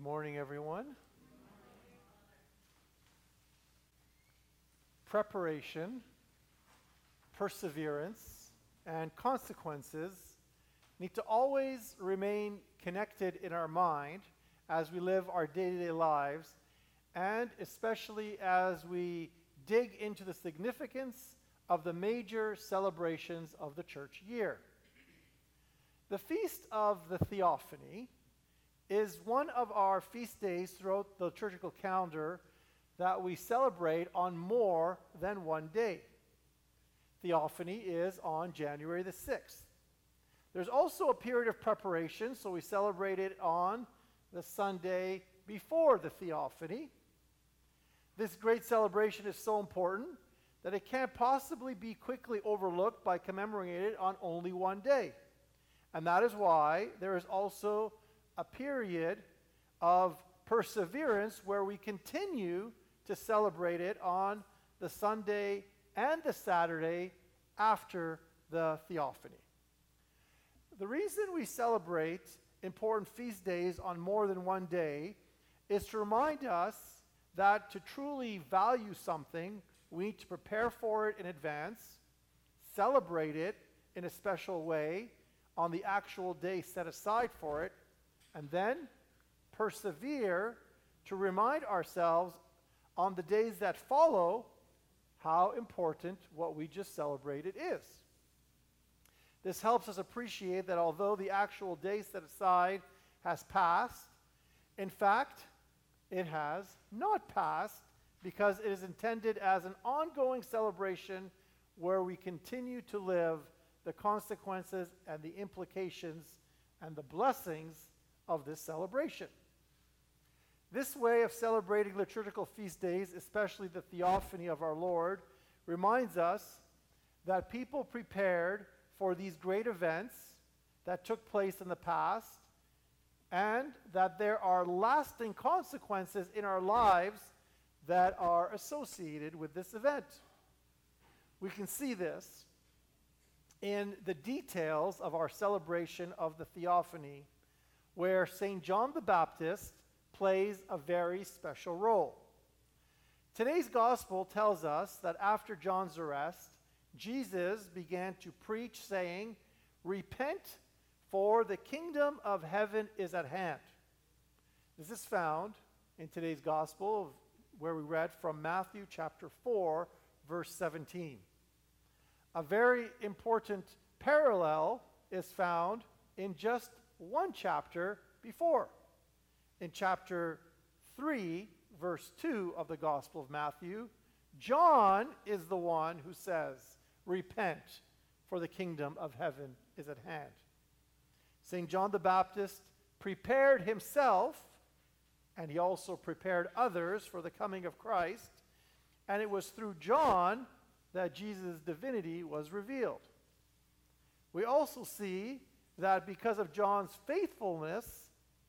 Good morning, everyone. Preparation, perseverance, and consequences need to always remain connected in our mind as we live our day to day lives, and especially as we dig into the significance of the major celebrations of the church year. The Feast of the Theophany is one of our feast days throughout the liturgical calendar that we celebrate on more than one day. Theophany is on January the 6th. There's also a period of preparation, so we celebrate it on the Sunday before the Theophany. This great celebration is so important that it can't possibly be quickly overlooked by commemorating it on only one day. And that is why there is also a period of perseverance where we continue to celebrate it on the Sunday and the Saturday after the Theophany. The reason we celebrate important feast days on more than one day is to remind us that to truly value something, we need to prepare for it in advance, celebrate it in a special way on the actual day set aside for it, and then persevere to remind ourselves on the days that follow how important what we just celebrated is. This helps us appreciate that although the actual day set aside has passed, in fact, it has not passed because it is intended as an ongoing celebration where we continue to live the consequences and the implications and the blessings of this celebration. This way of celebrating liturgical feast days, especially the theophany of our Lord, reminds us that people prepared for these great events that took place in the past and that there are lasting consequences in our lives that are associated with this event. We can see this in the details of our celebration of the Theophany, where St. John the Baptist plays a very special role. Today's gospel tells us that after John's arrest, Jesus began to preach, saying, Repent, for the kingdom of heaven is at hand. This is found in today's gospel, where we read from Matthew chapter 4, verse 17. A very important parallel is found in just one chapter before. In chapter 3, verse 2 of the Gospel of Matthew, John is the one who says, Repent, for the kingdom of heaven is at hand. St. John the Baptist prepared himself, and he also prepared others for the coming of Christ, and it was through John that Jesus' divinity was revealed. We also see that because of John's faithfulness,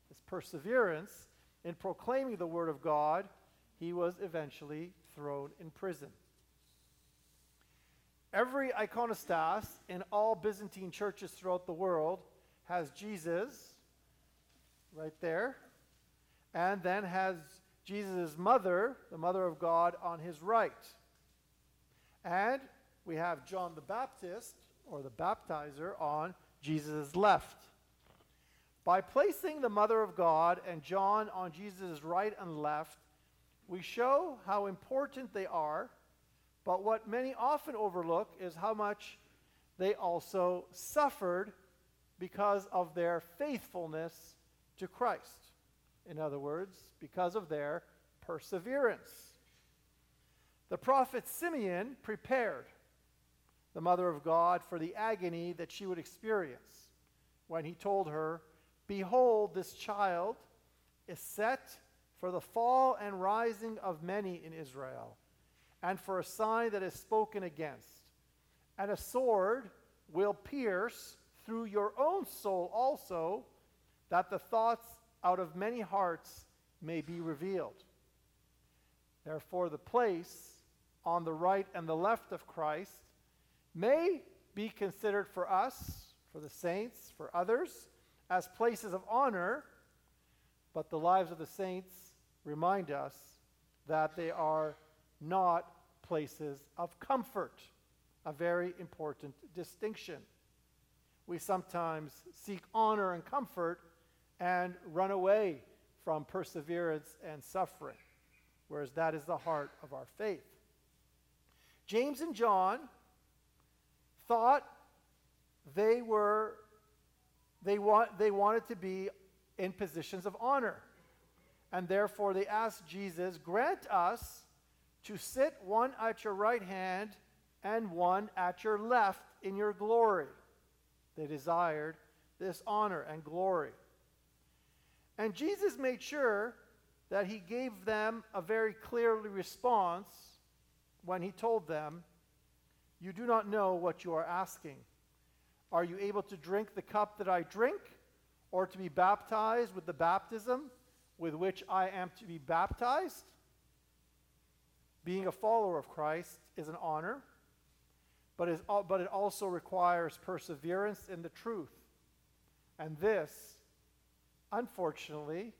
his perseverance in proclaiming the Word of God, he was eventually thrown in prison. Every iconostas in all Byzantine churches throughout the world has Jesus right there, and then has Jesus' mother, the mother of God, on his right. And we have John the Baptist, or the baptizer, on Jesus' left. By placing the Mother of God and John on Jesus' right and left, we show how important they are, but what many often overlook is how much they also suffered because of their faithfulness to Christ. In other words, because of their perseverance. The prophet Simeon prepared the Mother of God for the agony that she would experience when he told her, Behold, this child is set for the fall and rising of many in Israel, and for a sign that is spoken against. And a sword will pierce through your own soul also, that the thoughts out of many hearts may be revealed. Therefore, the place on the right and the left of Christ may be considered for us, for the saints, for others, as places of honor, but the lives of the saints remind us that they are not places of comfort, a very important distinction. We sometimes seek honor and comfort and run away from perseverance and suffering, whereas that is the heart of our faith. James and John thought they were they want they wanted to be in positions of honor. And therefore they asked Jesus, "Grant us to sit one at your right hand and one at your left in your glory." They desired this honor and glory. And Jesus made sure that he gave them a very clear response when he told them, You do not know what you are asking. Are you able to drink the cup that I drink, or to be baptized with the baptism with which I am to be baptized? Being a follower of Christ is an honor, but, is, uh, but it also requires perseverance in the truth. And this, unfortunately,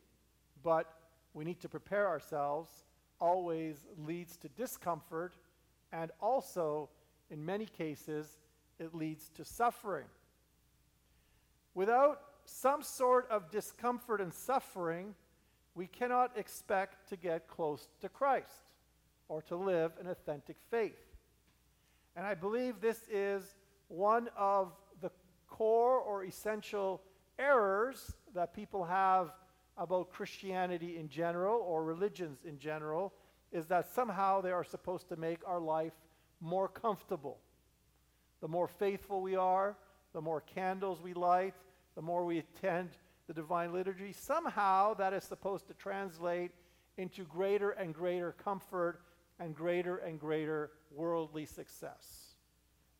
but we need to prepare ourselves, always leads to discomfort and also, in many cases, it leads to suffering. Without some sort of discomfort and suffering, we cannot expect to get close to Christ or to live an authentic faith. And I believe this is one of the core or essential errors that people have about Christianity in general or religions in general is that somehow they are supposed to make our life more comfortable. The more faithful we are, the more candles we light, the more we attend the divine liturgy, somehow that is supposed to translate into greater and greater comfort and greater and greater worldly success.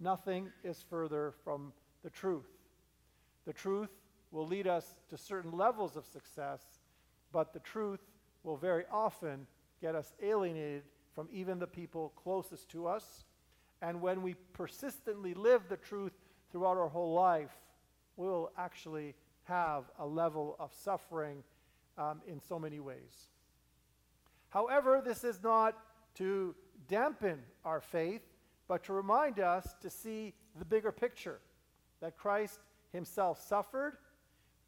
Nothing is further from the truth. The truth will lead us to certain levels of success, but the truth will very often get us alienated from even the people closest to us. And when we persistently live the truth throughout our whole life, we'll actually have a level of suffering um, in so many ways. However, this is not to dampen our faith, but to remind us to see the bigger picture that Christ himself suffered,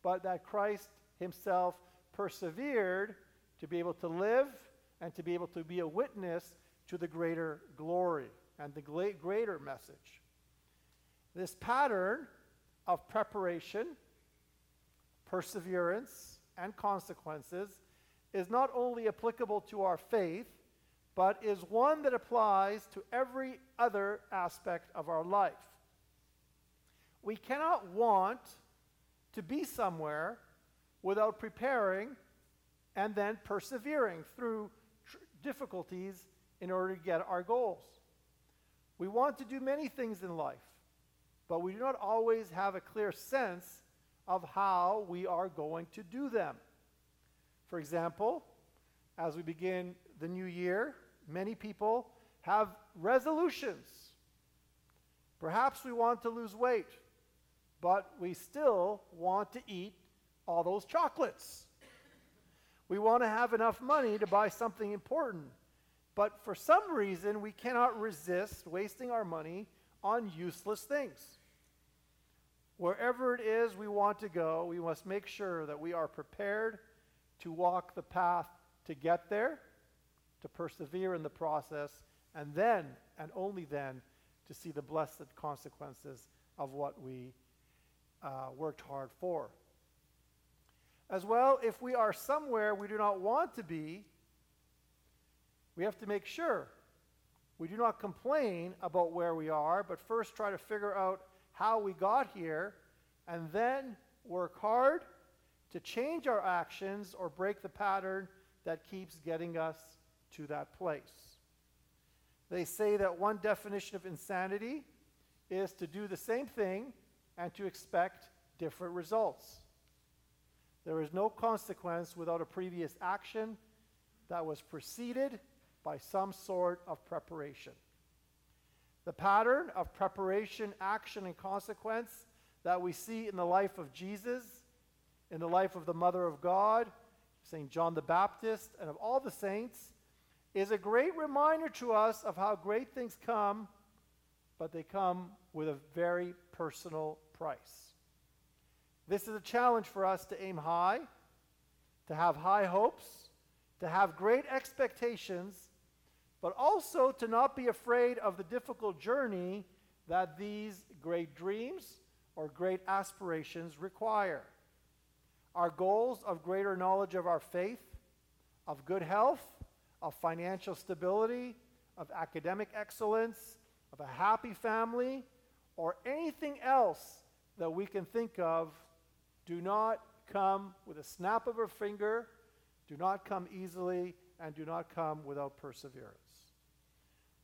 but that Christ himself persevered to be able to live and to be able to be a witness to the greater glory and the greater message. This pattern of preparation, perseverance, and consequences is not only applicable to our faith, but is one that applies to every other aspect of our life. We cannot want to be somewhere without preparing and then persevering through tr- difficulties in order to get our goals. We want to do many things in life, but we do not always have a clear sense of how we are going to do them. For example, as we begin the new year, many people have resolutions. Perhaps we want to lose weight, but we still want to eat all those chocolates. We want to have enough money to buy something important, but for some reason we cannot resist wasting our money on useless things. Wherever it is we want to go, we must make sure that we are prepared to walk the path to get there, to persevere in the process, and then, and only then, to see the blessed consequences of what we uh, worked hard for. As well, if we are somewhere we do not want to be, we have to make sure we do not complain about where we are, but first try to figure out how we got here, and then work hard to change our actions or break the pattern that keeps getting us to that place. They say that one definition of insanity is to do the same thing and to expect different results. There is no consequence without a previous action that was preceded by some sort of preparation. The pattern of preparation, action, and consequence that we see in the life of Jesus, in the life of the Mother of God, St. John the Baptist, and of all the saints is a great reminder to us of how great things come, but they come with a very personal price. This is a challenge for us to aim high, to have high hopes, to have great expectations, but also to not be afraid of the difficult journey that these great dreams or great aspirations require. Our goals of greater knowledge of our faith, of good health, of financial stability, of academic excellence, of a happy family, or anything else that we can think of do not come with a snap of a finger, do not come easily, and do not come without perseverance.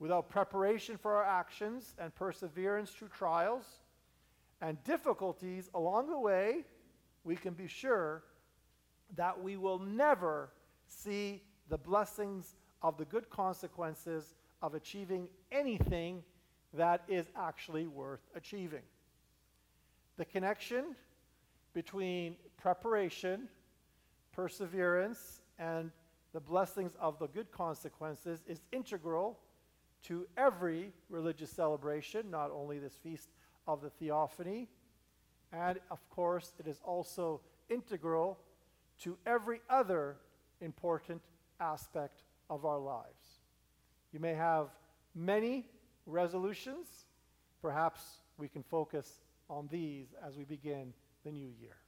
Without preparation for our actions and perseverance through trials and difficulties along the way, we can be sure that we will never see the blessings of the good consequences of achieving anything that is actually worth achieving. The connection between preparation, perseverance, and the blessings of the good consequences is integral to every religious celebration, not only this feast of the Theophany. And of course, it is also integral to every other important aspect of our lives. You may have many resolutions. Perhaps we can focus on these as we begin the new year.